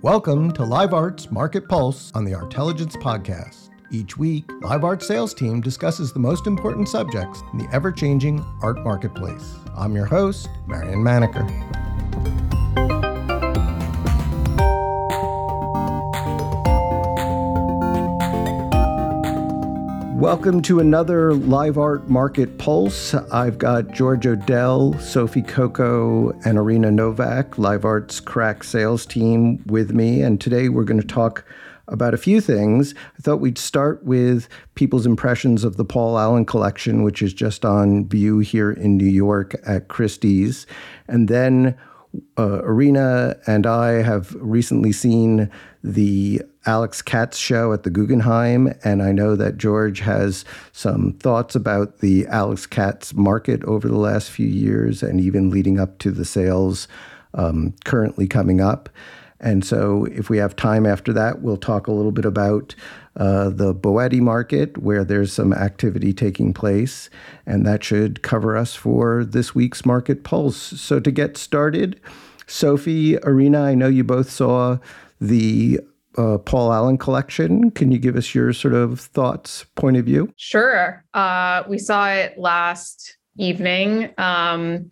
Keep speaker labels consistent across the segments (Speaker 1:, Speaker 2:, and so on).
Speaker 1: Welcome to Live Art's Market Pulse on the Artelligence Podcast. Each week, Live Art's sales team discusses the most important subjects in the ever changing art marketplace. I'm your host, Marion Maneker. Welcome to another Live Art Market Pulse. I've got George Odell, Sophie Coco, and Irina Novak, Live Art's crack sales team with me. And today we're going to talk about a few things. I thought we'd start with people's impressions of the Paul Allen collection, which is just on view here in New York at Christie's. And then uh, Irina and I have recently seen the Alex Katz show at the Guggenheim, and I know that George has some thoughts about the Alex Katz market over the last few years and even leading up to the sales um, currently coming up. And so, if we have time after that, we'll talk a little bit about uh, the Boetti market, where there's some activity taking place, and that should cover us for this week's Market Pulse. So, to get started, Sophie, Irina, I know you both saw the uh, Paul Allen collection. Can you give us your sort of thoughts, point of view?
Speaker 2: Sure. Uh, we saw it last evening. Um,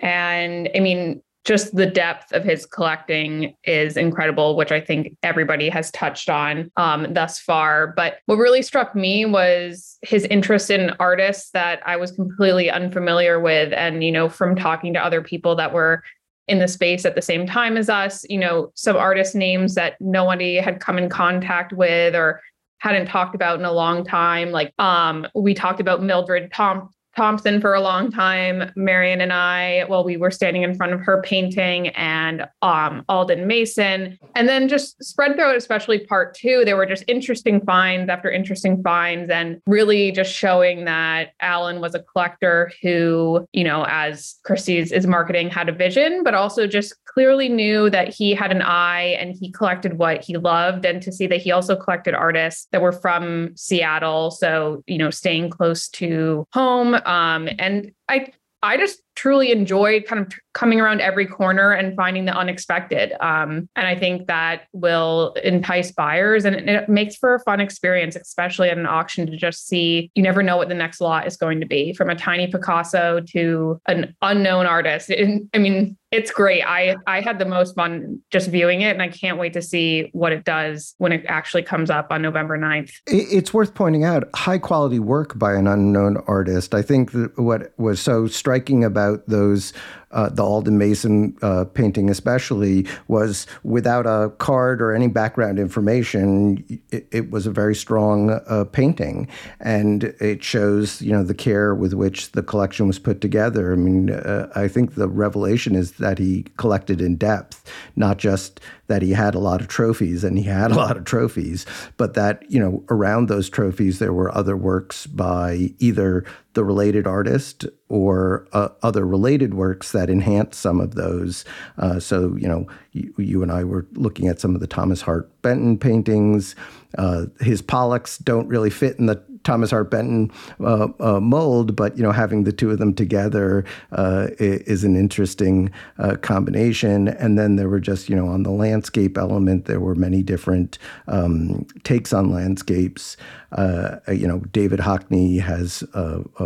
Speaker 2: and I mean, just the depth of his collecting is incredible, which I think everybody has touched on um, thus far. But what really struck me was his interest in artists that I was completely unfamiliar with. And, you know, from talking to other people that were in the space at the same time as us, you know, some artist names that nobody had come in contact with or hadn't talked about in a long time. Like um, we talked about Mildred Tom- Thompson for a long time. Marion and I, well, we were standing in front of her painting and um, Alden Mason. And then just spread throughout, especially part two, there were just interesting finds after interesting finds and really just showing that Allen was a collector who, you know, as Christie's is marketing, had a vision, but also just clearly knew that he had an eye and he collected what he loved. And to see that he also collected artists that were from Seattle. So, you know, staying close to home um, and I I just truly enjoyed kind of coming around every corner and finding the unexpected. Um, and I think that will entice buyers and it, makes for a fun experience, especially at an auction to just see you never know what the next lot is going to be from a tiny Picasso to an unknown artist. I mean, it's great. I I had the most fun just viewing it, and I can't wait to see what it does when it actually comes up on November 9th.
Speaker 1: It's worth pointing out high quality work by an unknown artist. I think that what was so striking about those uh, the Alden Mason uh, painting, especially, was without a card or any background information. It, it was a very strong uh, painting, and it shows you know the care with which the collection was put together. I mean, uh, I think the revelation is that he collected in depth, not just that he had a lot of trophies, and he had a lot of trophies, but that, you know, around those trophies, there were other works by either the related artist or uh, other related works that enhance some of those. Uh, so, you know, you, you, and I were looking at some of the Thomas Hart Benton paintings. Uh, his Pollocks don't really fit in the Thomas Hart Benton uh, uh, mold, but you know having the two of them together uh, is an interesting uh, combination. And then there were just you know on the landscape element, there were many different um, takes on landscapes. Uh, you know, David Hockney has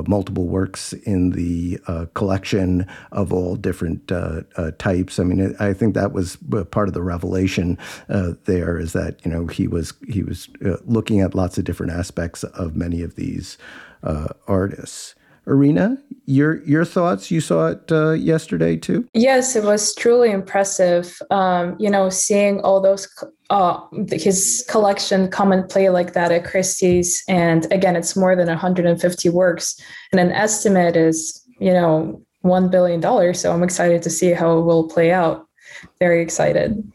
Speaker 1: multiple works in the collection of all different types. I mean, I think that was part of the revelation there is that you know he was he was looking at lots of different aspects of many of these uh, artists. Irina, your your thoughts? You saw it uh, yesterday too.
Speaker 3: Yes, it was truly impressive. Um, you know, seeing all those uh, his collection come and play like that at Christie's, and again, it's more than 150 works, and an estimate is you know one billion dollars. So I'm excited to see how it will play out. Very excited.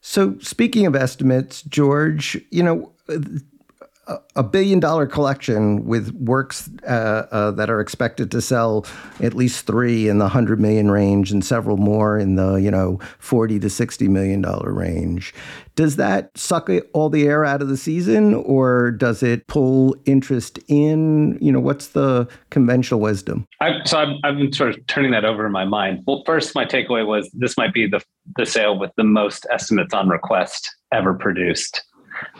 Speaker 1: So speaking of estimates, George, you know a billion dollar collection with works uh, uh, that are expected to sell at least three in the 100 million range and several more in the you know 40 to 60 million dollar range. Does that suck all the air out of the season or does it pull interest in? You know what's the conventional wisdom?
Speaker 4: I, so I've, I've been sort of turning that over in my mind. Well first my takeaway was this might be the, the sale with the most estimates on request ever produced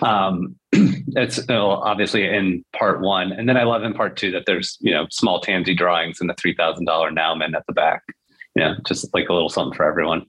Speaker 4: um, it's obviously in part one, and then I love in part two that there's you know small tansy drawings and the three thousand dollar Nauman at the back. You know, just like a little something for everyone.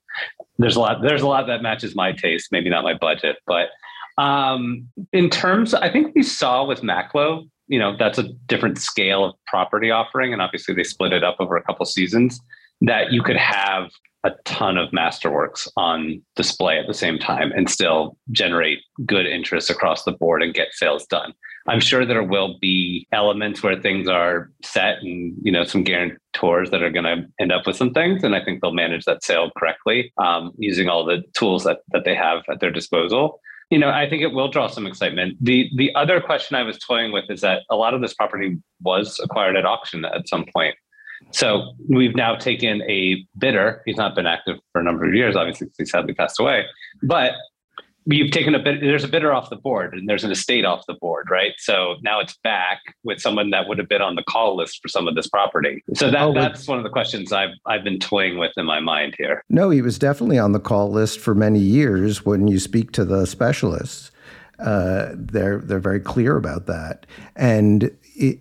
Speaker 4: There's a lot. There's a lot that matches my taste. Maybe not my budget, but um, in terms, I think we saw with Macklowe, You know, that's a different scale of property offering, and obviously they split it up over a couple seasons. That you could have a ton of masterworks on display at the same time and still generate good interest across the board and get sales done. I'm sure there will be elements where things are set and you know some guarantors that are going to end up with some things, and I think they'll manage that sale correctly um, using all the tools that that they have at their disposal. You know, I think it will draw some excitement. The the other question I was toying with is that a lot of this property was acquired at auction at some point. So we've now taken a bidder. He's not been active for a number of years, obviously, because he sadly passed away. But you've taken a bit. There's a bidder off the board, and there's an estate off the board, right? So now it's back with someone that would have been on the call list for some of this property. So that, oh, that's one of the questions I've I've been toying with in my mind here.
Speaker 1: No, he was definitely on the call list for many years. When you speak to the specialists, uh, they're they're very clear about that, and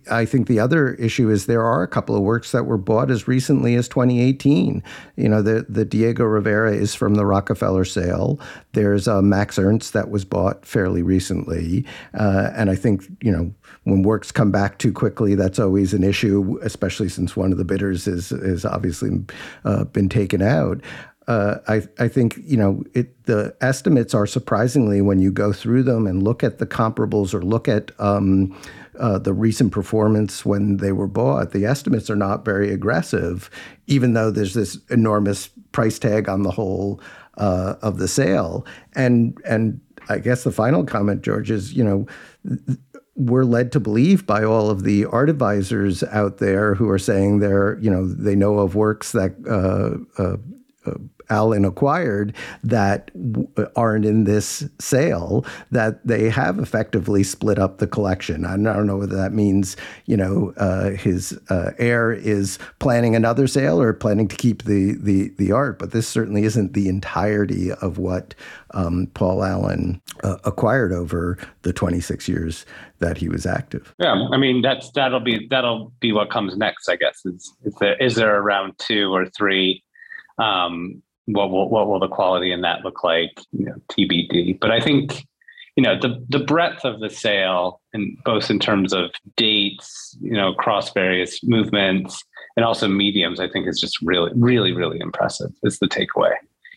Speaker 1: I think the other issue is there are a couple of works that were bought as recently as 2018. You know, the, the Diego Rivera is from the Rockefeller sale. There's a Max Ernst that was bought fairly recently. Uh, and I think, you know, when works come back too quickly, that's always an issue, especially since one of the bidders is, is obviously uh, been taken out. Uh, I, I think you know it, the estimates are surprisingly when you go through them and look at the comparables or look at um, uh, the recent performance when they were bought, the estimates are not very aggressive, even though there's this enormous price tag on the whole uh, of the sale. And and I guess the final comment, George, is you know. we're led to believe by all of the art advisors out there who are saying they're, you know, they know of works that uh, uh, uh Allen acquired that aren't in this sale that they have effectively split up the collection. I don't know whether that means you know uh, his uh, heir is planning another sale or planning to keep the the the art, but this certainly isn't the entirety of what um, Paul Allen uh, acquired over the 26 years that he was active.
Speaker 4: Yeah, I mean that's that'll be that'll be what comes next, I guess. Is is there, is there a round two or three? Um, what will what will the quality in that look like? You know, TBD. But I think you know the the breadth of the sale, and both in terms of dates, you know, across various movements, and also mediums, I think is just really, really, really impressive. Is the takeaway.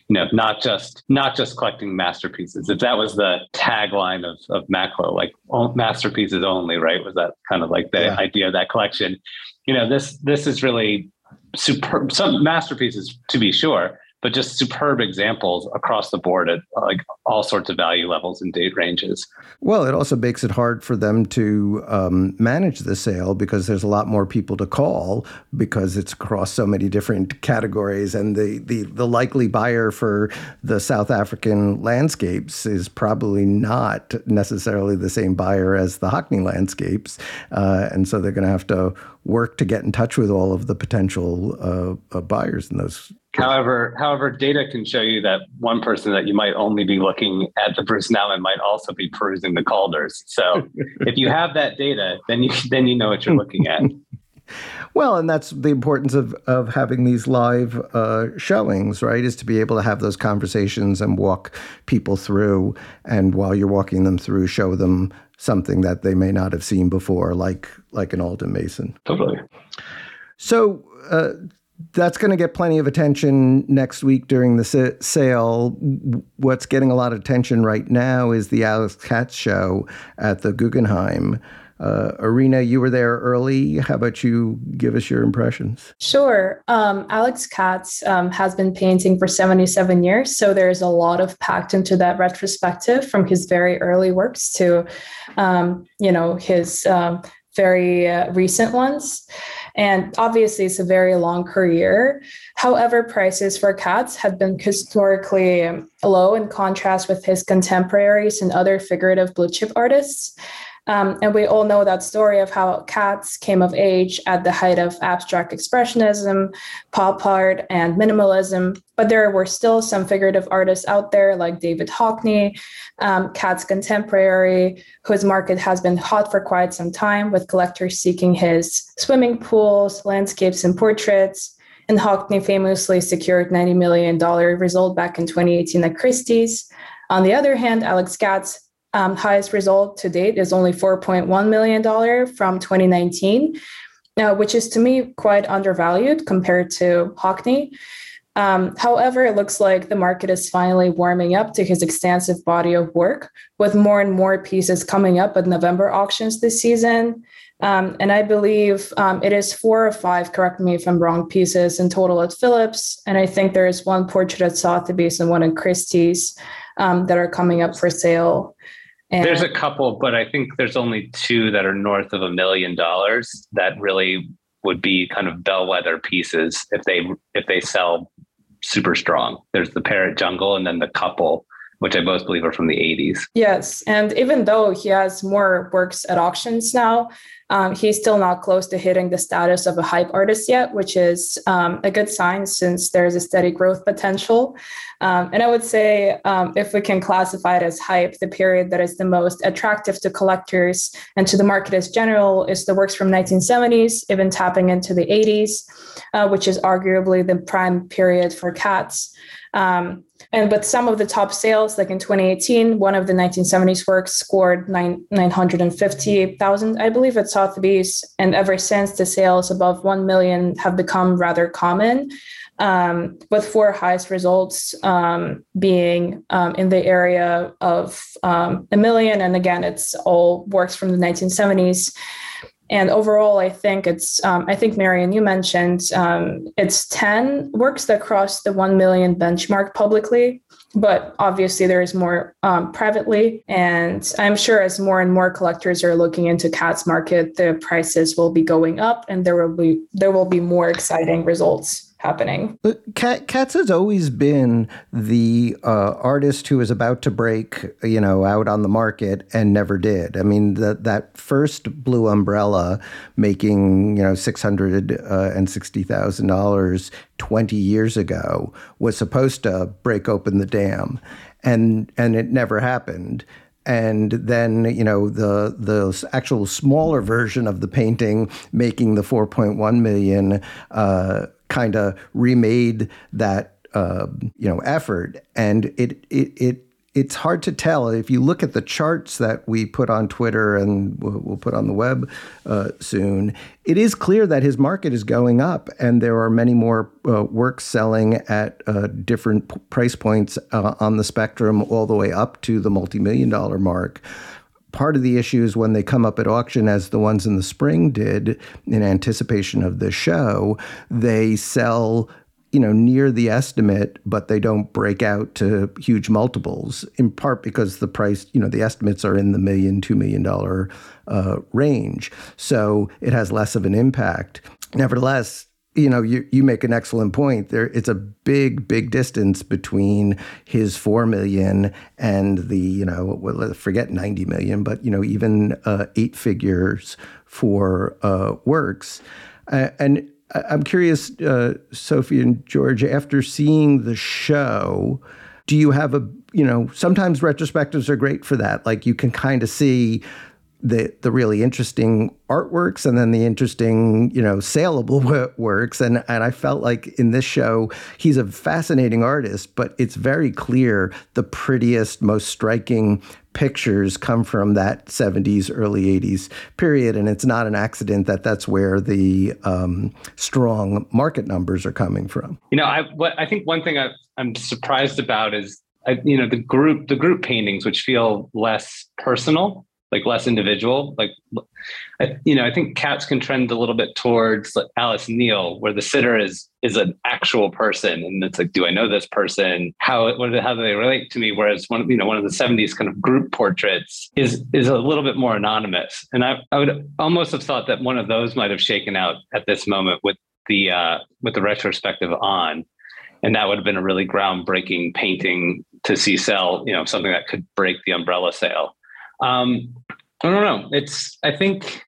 Speaker 4: You know, not just not just collecting masterpieces. If that was the tagline of of Macklowe, like masterpieces only, right? Was that kind of like the yeah. idea of that collection? You know, this this is really superb. Some masterpieces, to be sure, but just superb examples across the board at like all sorts of value levels and date ranges.
Speaker 1: Well, it also makes it hard for them to um, manage the sale because there's a lot more people to call because it's across so many different categories, and the the, the likely buyer for the South African landscapes is probably not necessarily the same buyer as the Hockney landscapes, uh, and so they're going to have to work to get in touch with all of the potential uh, uh, buyers in those
Speaker 4: However, however, data can show you that one person that you might only be looking at the Bruce Nauman might also be perusing the Calders. So if you have that data, then you then you know what you're looking at.
Speaker 1: Well, and that's the importance of, of having these live uh, showings, right? Is to be able to have those conversations and walk people through, and while you're walking them through, show them something that they may not have seen before, like like an Alden Mason.
Speaker 4: Totally.
Speaker 1: So, uh, that's going to get plenty of attention next week during the sale. What's getting a lot of attention right now is the Alex Katz show at the Guggenheim. Uh, Irina, you were there early. How about you give us your impressions?
Speaker 3: Sure. Um, Alex Katz um, has been painting for 77 years. So there's a lot of packed into that retrospective from his very early works to, um, you know, his um, very uh, recent ones. And obviously, it's a very long career. However, prices for Katz have been historically low in contrast with his contemporaries and other figurative blue chip artists. Um, and we all know that story of how Katz came of age at the height of abstract expressionism, pop art, and minimalism. But there were still some figurative artists out there like David Hockney, um, Katz contemporary, whose market has been hot for quite some time, with collectors seeking his swimming pools, landscapes, and portraits. And Hockney famously secured $90 million result back in 2018 at Christie's. On the other hand, Alex Katz um, highest result to date is only $4.1 million from 2019, uh, which is to me quite undervalued compared to Hockney. Um, however, it looks like the market is finally warming up to his extensive body of work, with more and more pieces coming up at November auctions this season. Um, and I believe um, it is four or five, correct me if I'm wrong, pieces in total at Phillips. And I think there is one portrait at Sotheby's and one at Christie's um, that are coming up for sale.
Speaker 4: And there's a couple, but I think there's only two that are north of a million dollars that really would be kind of bellwether pieces if they if they sell super strong. There's the Parrot Jungle and then the couple which I both believe are from the 80s.
Speaker 3: Yes. And even though he has more works at auctions now, um, he's still not close to hitting the status of a hype artist yet, which is um, a good sign since there's a steady growth potential. Um, and I would say, um, if we can classify it as hype, the period that is the most attractive to collectors and to the market as general is the works from 1970s, even tapping into the 80s, uh, which is arguably the prime period for Katz. Um, and but some of the top sales, like in 2018, one of the 1970s works scored nine, 950,000, I believe, at Sotheby's. And ever since, the sales above 1 million have become rather common, um, with four highest results um, being um, in the area of um, a million. And again, it's all works from the 1970s. And overall, I think it's, um, I think, Marion, you mentioned um, it's 10 works that cross the 1 million benchmark publicly, but obviously there is more um, privately. And I'm sure as more and more collectors are looking into Katz market, the prices will be going up and there will be, there will be more exciting results happening.
Speaker 1: Katz has always been the uh, artist who was about to break, you know, out on the market and never did. I mean, that that first Blue Umbrella making, you know, six hundred uh, and sixty thousand dollars twenty years ago was supposed to break open the dam, and and it never happened and then you know the the actual smaller version of the painting making the 4.1 million uh, kind of remade that uh, you know effort, and it it it it's hard to tell if you look at the charts that we put on Twitter and we'll, put on the web uh, soon. It is clear that his market is going up, and there are many more uh, works selling at uh, different price points uh, on the spectrum, all the way up to the multi-million dollar mark part of the issue is when they come up at auction, as the ones in the spring did in anticipation of the show, they sell you know near the estimate but they don't break out to huge multiples in part because the price you know the estimates are in the million two million dollar uh, range. So it has less of an impact. Nevertheless you know, you, you make an excellent point. There, it's a big, big distance between his four million and the, you know, well, forget ninety million, but you know, even uh, eight figures for uh, works. Uh, and I'm curious, uh, Sophie and George, after seeing the show, do you have a, you know, sometimes retrospectives are great for that. Like you can kind of see the the really interesting artworks and then the interesting you know saleable works. And and I felt like in this show he's a fascinating artist but it's very clear the prettiest most striking pictures come from that 70s early 80s period. And it's not an accident that that's where the um, strong market numbers are coming from.
Speaker 4: You know I what I think one thing i I'm surprised about is I, you know the group the group paintings which feel less personal like less individual. Like, I, you know, I think Katz can trend a little bit towards like Alice Neel, where the sitter is is an actual person, and it's like, do I know this person? How what, do how do they relate to me? Whereas one, you know, one of the '70s kind of group portraits is is a little bit more anonymous, and I I would almost have thought that one of those might have shaken out at this moment with the uh, with the retrospective on and that would have been a really groundbreaking painting to see sell you know something that could break the umbrella sale um, I don't know. It's I think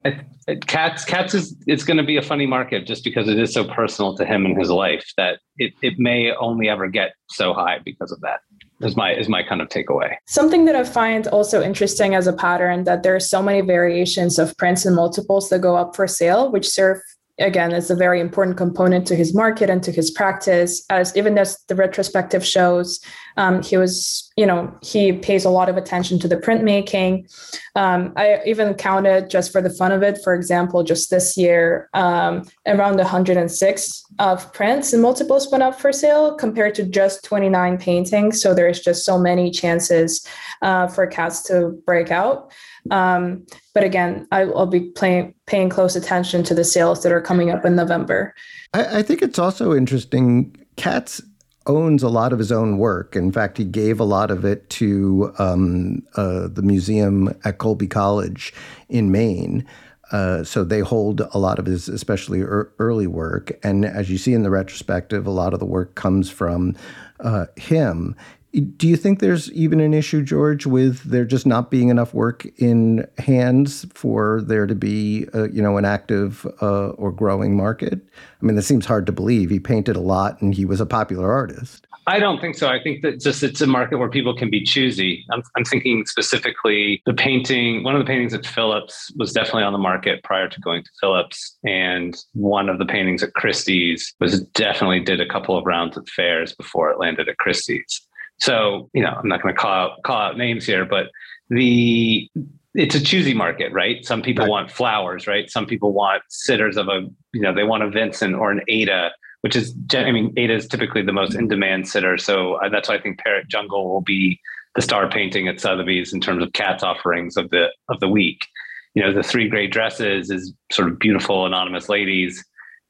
Speaker 4: cats Katz is it's going to be a funny market just because it is so personal to him and his life that it it may only ever get so high because of that. Is my is my kind of takeaway.
Speaker 3: Something that I find also interesting as a pattern that there are so many variations of prints and multiples that go up for sale, which serve again is a very important component to his market and to his practice. As even as the retrospective shows um, he was you know he pays a lot of attention to the printmaking. Um, i even counted just for the fun of it for example just this year um, around 106 of prints and multiples went up for sale compared to just 29 paintings. So there's just so many chances uh, for Katz to break out um, but again, I, will be playing, paying close attention to the sales that are coming up in November.
Speaker 1: I, I think it's also interesting. Katz owns a lot of his own work. In fact, he gave a lot of it to um, uh, the museum at Colby College in Maine. Uh, so they hold a lot of his, especially er- early work. And as you see in the retrospective, a lot of the work comes from uh, him. Do you think there's even an issue, George, with there just not being enough work in hands for there to be, uh, you know, an active uh, or growing market? I mean, that seems hard to believe. He painted a lot, and he was a popular artist.
Speaker 4: I don't think so. I think that just it's a market where people can be choosy. I'm, I'm thinking specifically the painting. One of the paintings at Phillips was definitely on the market prior to going to Phillips, and one of the paintings at Christie's was definitely did a couple of rounds at fairs before it landed at Christie's. So, you know, I'm not going to call out, call out names here, but the it's a choosy market, right? Some people right. want flowers, right? Some people want sitters of a, you know, they want a Vincent or an Ada, which is, I mean, Ada is typically the most in demand sitter. So uh, that's why I think Parrot Jungle will be the star painting at Sotheby's in terms of Katz offerings of the of the week. You know, the three great dresses is sort of beautiful anonymous ladies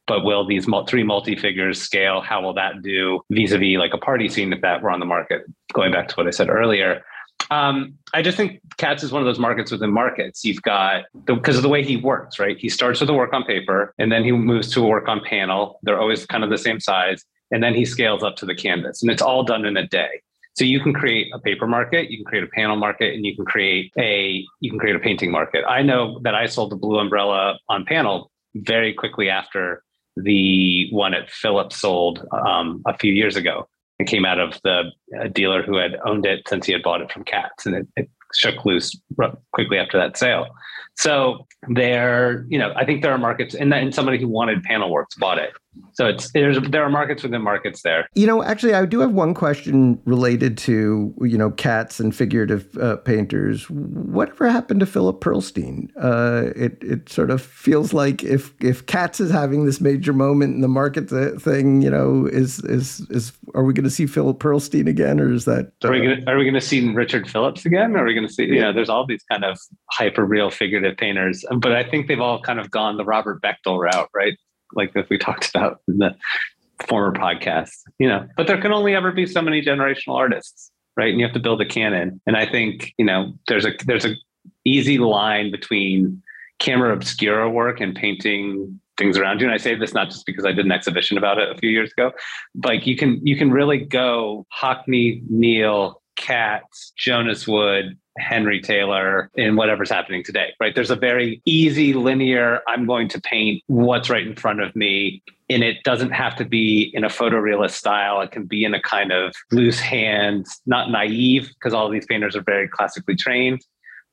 Speaker 4: but will these three multi figures scale? How will that do vis-a-vis like a party scene if that were on the market? Going back to what I said earlier, um, I just think Katz is one of those markets within markets. You've got because of the way he works, right? He starts with a work on paper, and then he moves to a work on panel. They're always kind of the same size, and then he scales up to the canvas, and it's all done in a day. So you can create a paper market, you can create a panel market, and you can create a you can create a painting market. I know that I sold the blue umbrella on panel very quickly after the one at Phillips sold um, a few years ago. It came out of the dealer who had owned it since he had bought it from Katz, and it, it shook loose quickly after that sale. So there, you know, I think there are markets, and, and somebody who wanted panel works bought it. So it's there's there are markets within markets there.
Speaker 1: You know, actually, I do have one question related to you know Katz and figurative uh, painters. Whatever happened to Philip Pearlstein? Uh, it it sort of feels like if if Katz is having this major moment in the market thing, you know, is is is are we going to see Philip Pearlstein again, or is that?
Speaker 4: Uh, are we going are we going to see Richard Phillips again? Are we going to see? You know, there's all these kind of hyper real figurative painters, but I think they've all kind of gone the Robert Bechtle route, right? Like if we talked about in the former podcast, you know, but there can only ever be so many generational artists, right? And you have to build a canon. And I think, you know, there's a there's a easy line between camera obscura work and painting things around you. And I say this not just because I did an exhibition about it a few years ago. Like you can you can really go Hockney, Neel Katz, Jonas Wood, Henry Taylor in whatever's happening today, right? There's a very easy, linear, I'm going to paint what's right in front of me. And it doesn't have to be in a photorealist style. It can be in a kind of loose hand, not naive, because all these painters are very classically trained,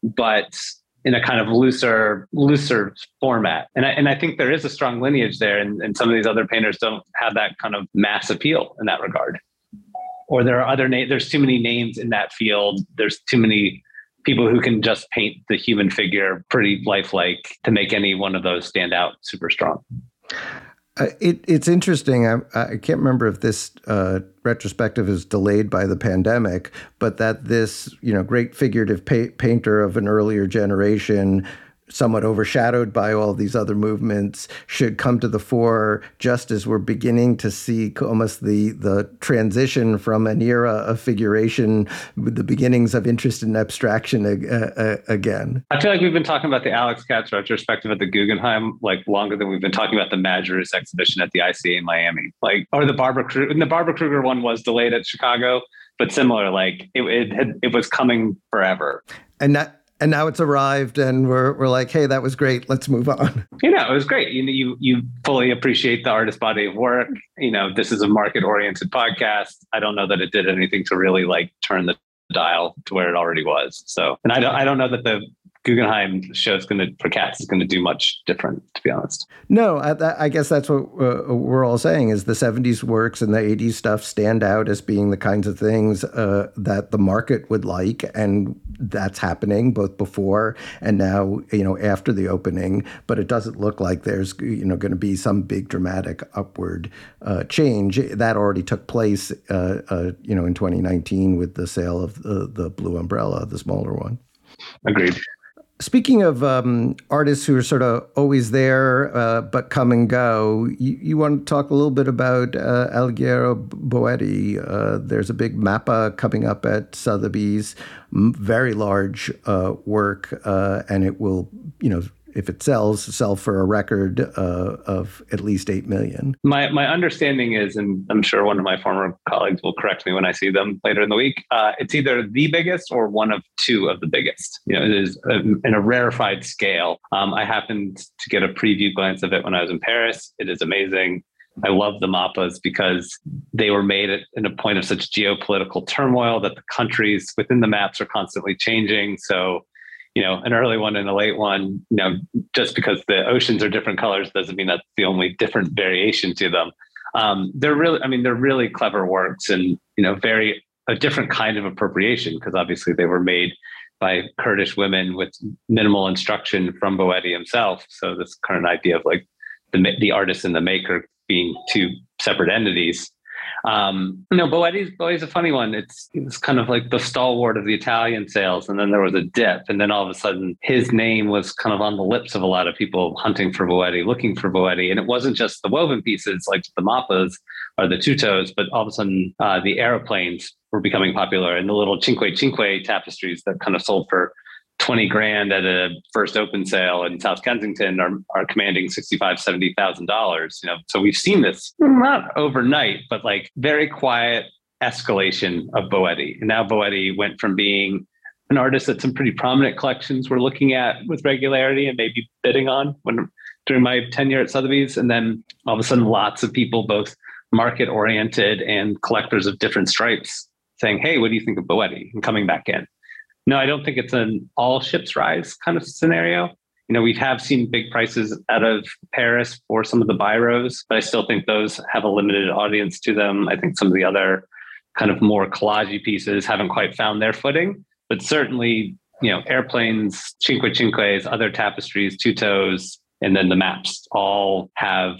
Speaker 4: but in a kind of looser, looser format. And I, and I think there is a strong lineage there. And, and some of these other painters don't have that kind of mass appeal in that regard or there are other names there's too many names in that field there's too many people who can just paint the human figure pretty lifelike to make any one of those stand out super strong.
Speaker 1: Uh, it, it's interesting. I, I, can't remember if this uh, retrospective is delayed by the pandemic, but that this you know great figurative pa- painter of an earlier generation somewhat overshadowed by all these other movements should come to the fore just as we're beginning to see almost the the transition from an era of figuration with the beginnings of interest in abstraction uh, again.
Speaker 4: I feel like we've been talking about the Alex Katz retrospective at the Guggenheim like longer than we've been talking about the Majerus exhibition at the ICA in Miami. Like or the Barbara Kruger the Barbara Kruger one was delayed at Chicago, but similar like it it, had, it was coming forever.
Speaker 1: And that and now it's arrived and we're, we're like hey that was great. Let's move on.
Speaker 4: You know it was great. You you you fully appreciate the artist body of work. You know this is a market oriented podcast. I don't know that it did anything to really like turn the dial to where it already was. So and i don't i don't know that the Guggenheim show is going to for Katz is going to do much different, to be honest.
Speaker 1: No, I, I guess that's what uh, we're all saying is the '70s works and the '80s stuff stand out as being the kinds of things uh, that the market would like, and that's happening both before and now, you know, after the opening. But it doesn't look like there's you know going to be some big dramatic upward uh, change that already took place, uh, uh, you know, in 2019 with the sale of the, the Blue Umbrella, the smaller one.
Speaker 4: Agreed.
Speaker 1: Speaking of um, artists who are sort of always there uh, but come and go, you, you, want to talk a little bit about uh, Alighiero Boetti. Uh, there's a big mappa coming up at Sotheby's, very large uh, work, uh, and it will, you know, if it sells, sell for a record uh, of at least eight million.
Speaker 4: My my understanding is, and I'm sure one of my former colleagues will correct me when I see them later in the week. Uh, it's either the biggest or one of two of the biggest. You know, it is a, in a rarefied scale. Um, I happened to get a preview glance of it when I was in Paris. It is amazing. I love the mappas because they were made at, in a point of such geopolitical turmoil that the countries within the maps are constantly changing. So you know, an early one and a late one, you know, just because the oceans are different colors doesn't mean that's the only different variation to them. Um, they're really, I mean, they're really clever works and, you know, very, a different kind of appropriation because obviously they were made by Kurdish women with minimal instruction from Boetti himself. So this current idea of like the, the artist and the maker being two separate entities um, no, Boetti's Boetti's a funny one. It's it was kind of like the stalwart of the Italian sales, and then there was a dip, and then all of a sudden his name was kind of on the lips of a lot of people hunting for Boetti, looking for Boetti, and it wasn't just the woven pieces like the mappas or the tutos, but all of a sudden uh, the aeroplanes were becoming popular, and the little cinque cinque tapestries that kind of sold for 20 grand at a first open sale in South Kensington are, are commanding 65, 70,000 dollars. You know, so we've seen this not overnight, but like very quiet escalation of Boetti. And now Boetti went from being an artist that some pretty prominent collections were looking at with regularity and maybe bidding on when during my tenure at Sotheby's. And then all of a sudden lots of people, both market oriented and collectors of different stripes saying, Hey, what do you think of Boetti? And coming back in. No, I don't think it's an all ships rise kind of scenario. You know, we have seen big prices out of Paris for some of the Biros, but I still think those have a limited audience to them. I think some of the other kind of more collage pieces haven't quite found their footing, but certainly, you know, airplanes, cinque cinques, other tapestries, tutos, and then the maps all have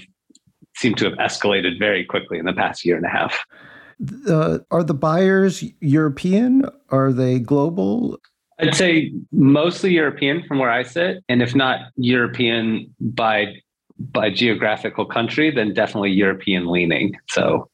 Speaker 4: seem to have escalated very quickly in the past year and a half.
Speaker 1: Uh, are the buyers European? Are they global?
Speaker 4: I'd say mostly European from where I sit, and if not European by by geographical country, then definitely European leaning. So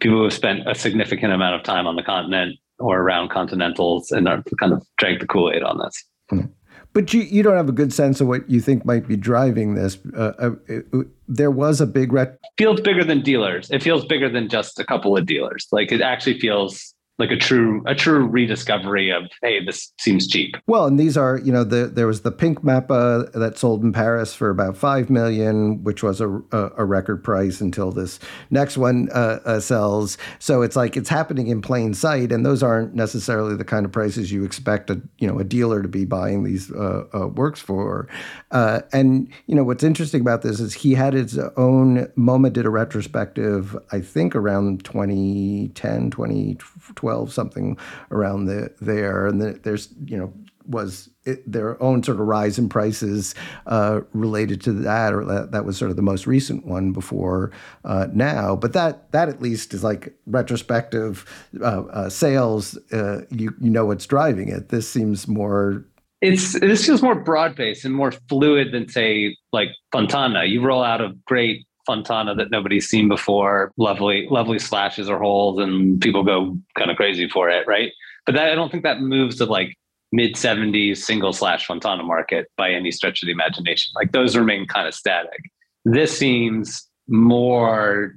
Speaker 4: people who have spent a significant amount of time on the continent or around continentals and are kind of drank the Kool Aid on this.
Speaker 1: But you, you don't have a good sense of what you think might be driving this. Uh, uh, uh, there was a big ret-
Speaker 4: feels bigger than dealers. It feels bigger than just a couple of dealers. Like it actually feels like a true a true rediscovery of hey this seems cheap.
Speaker 1: Well and these are you know the, there was the pink mappa that sold in paris for about five million which was a, a, a record price until this next one uh, uh, sells. So it's like it's happening in plain sight and those aren't necessarily the kind of prices you expect a you know a dealer to be buying these uh, uh works for. Uh, and you know what's interesting about this is he had his own moma did a retrospective i think around 2010 2012 12 something around the, there. And the, there's, you know, was it, their own sort of rise in prices uh, related to that, or that, that was sort of the most recent one before uh, now. But that that at least is like retrospective uh, uh sales. Uh, you you know what's driving it. This seems more.
Speaker 4: It's this feels more broad based and more fluid than say like Fontana. You roll out a great Fontana that nobody's seen before, lovely, lovely slashes or holes, and people go kind of crazy for it, right? But that, I don't think that moves to like mid 70s single slash Fontana market by any stretch of the imagination. Like those remain kind of static. This seems more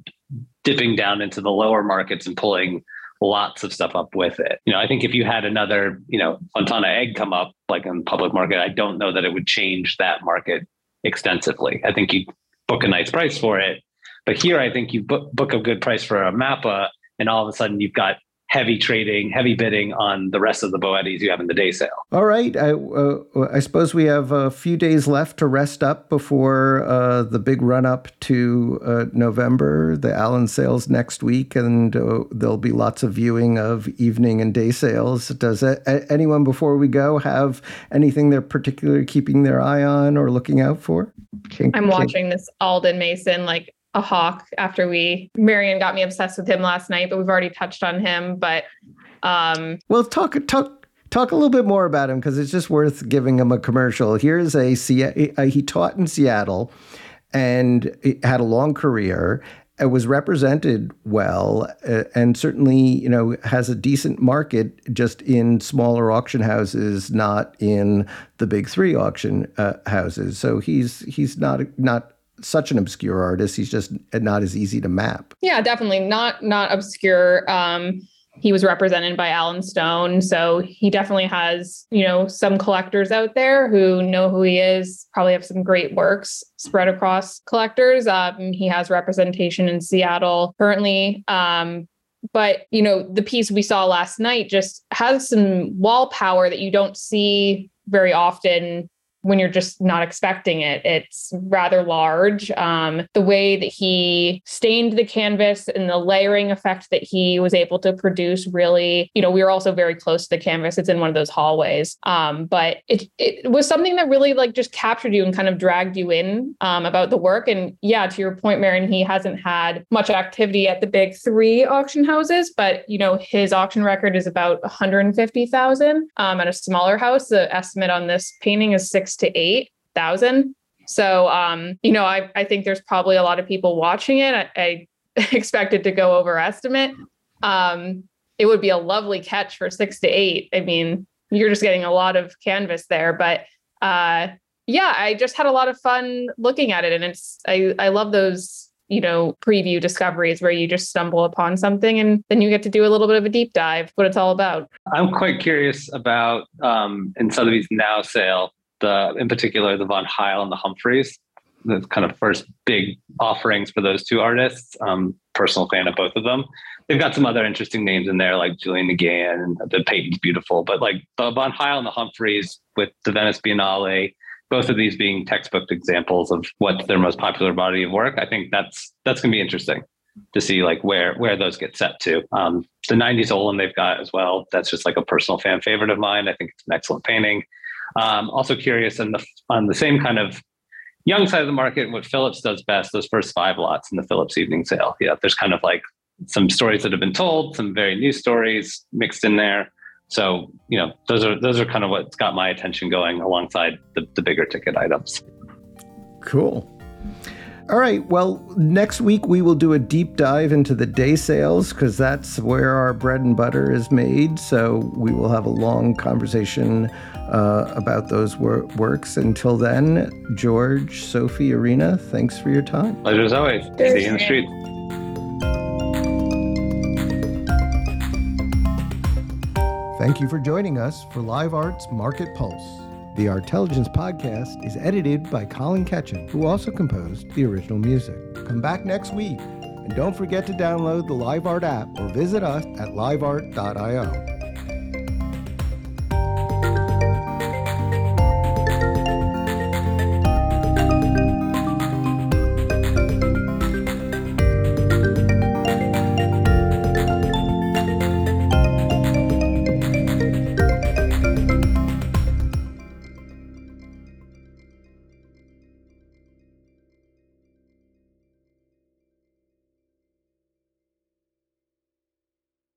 Speaker 4: dipping down into the lower markets and pulling lots of stuff up with it. You know, I think if you had another, you know, Fontana egg come up like in public market, I don't know that it would change that market extensively. I think you book a nice price for it. But here, I think you book, book a good price for a Mappa, uh, and all of a sudden you've got heavy trading, heavy bidding on the rest of the Boettis you have in the day sale.
Speaker 1: All right. I, uh, I suppose we have a few days left to rest up before uh, the big run up to uh, November, the Allen sales next week, and uh, there'll be lots of viewing of evening and day sales. Does anyone before we go have anything they're particularly keeping their eye on or looking out for?
Speaker 2: Can, I'm watching this Alden Mason like a hawk after we Marion got me obsessed with him last night, but we've already touched on him. But um
Speaker 1: well talk talk talk a little bit more about him because it's just worth giving him a commercial. Here's a, he taught in Seattle and had a long career. Was represented well, uh, and certainly, you know, has a decent market just in smaller auction houses, not in the big three auction uh, houses. So he's he's not not such an obscure artist. He's just not as easy to map.
Speaker 2: Yeah, definitely not not obscure. Um, he was represented by Allan Stone, so he definitely has you know some collectors out there who know who he is. Probably have some great works spread across collectors. Um, he has representation in Seattle currently. Um, but you know the piece we saw last night just has some wall power that you don't see very often when you're just not expecting it. It's rather large. Um, the way that he stained the canvas and the layering effect that he was able to produce really, you know, we were also very close to the canvas. It's in one of those hallways. Um, but it it was something that really like just captured you and kind of dragged you in um, about the work. And yeah, to your point, Marion, he hasn't had much activity at the big three auction houses, but you know, his auction record is about 150,000 um, at a smaller house. The estimate on this painting is six to eight thousand. So, um, you know, I, I think there's probably a lot of people watching it. I, I expect it to go over estimate. Um, it would be a lovely catch for six to eight. I mean, you're just getting a lot of canvas there, but uh, yeah, I just had a lot of fun looking at it, and it's I I love those you know preview discoveries where you just stumble upon something and then you get to do a little bit of a deep dive what it's all about
Speaker 4: i'm quite curious about um in sotheby's now sale the in particular the Von Heyl and the Humphries, the kind of first big offerings for those two artists. Um, personal fan of both of them. They've got some other interesting names in there, like Julian and the Peyton's beautiful, but like the Von Heyl and the Humphries with the Venice Biennale, both of these being textbook examples of what's their most popular body of work. I think that's that's gonna be interesting to see like where where those get set to. Um, the 90s Oehlen they've got as well. That's just like a personal fan favorite of mine. I think it's an excellent painting. Um, also curious on the on the same kind of young side of the market, what Phillips does best, those first five lots in the Phillips evening sale. Yeah, there's kind of like some stories that have been told, some very new stories mixed in there. So, you know, those are those are kind of what's got my attention going alongside the, the bigger ticket items.
Speaker 1: Cool. All right. Well, next week we will do a deep dive into the day sales because that's where our bread and butter is made. So we will have a long conversation uh, about those wor- works. Until then, George, Sophie, Irina, thanks for your time.
Speaker 4: Pleasure as always. Cheers. See you in the street.
Speaker 1: Thank you for joining us for Live Arts Market Pulse. The Artelligence podcast is edited by Colin Ketchum, who also composed the original music. Come back next week, and don't forget to download the LiveArt app or visit us at liveart.io.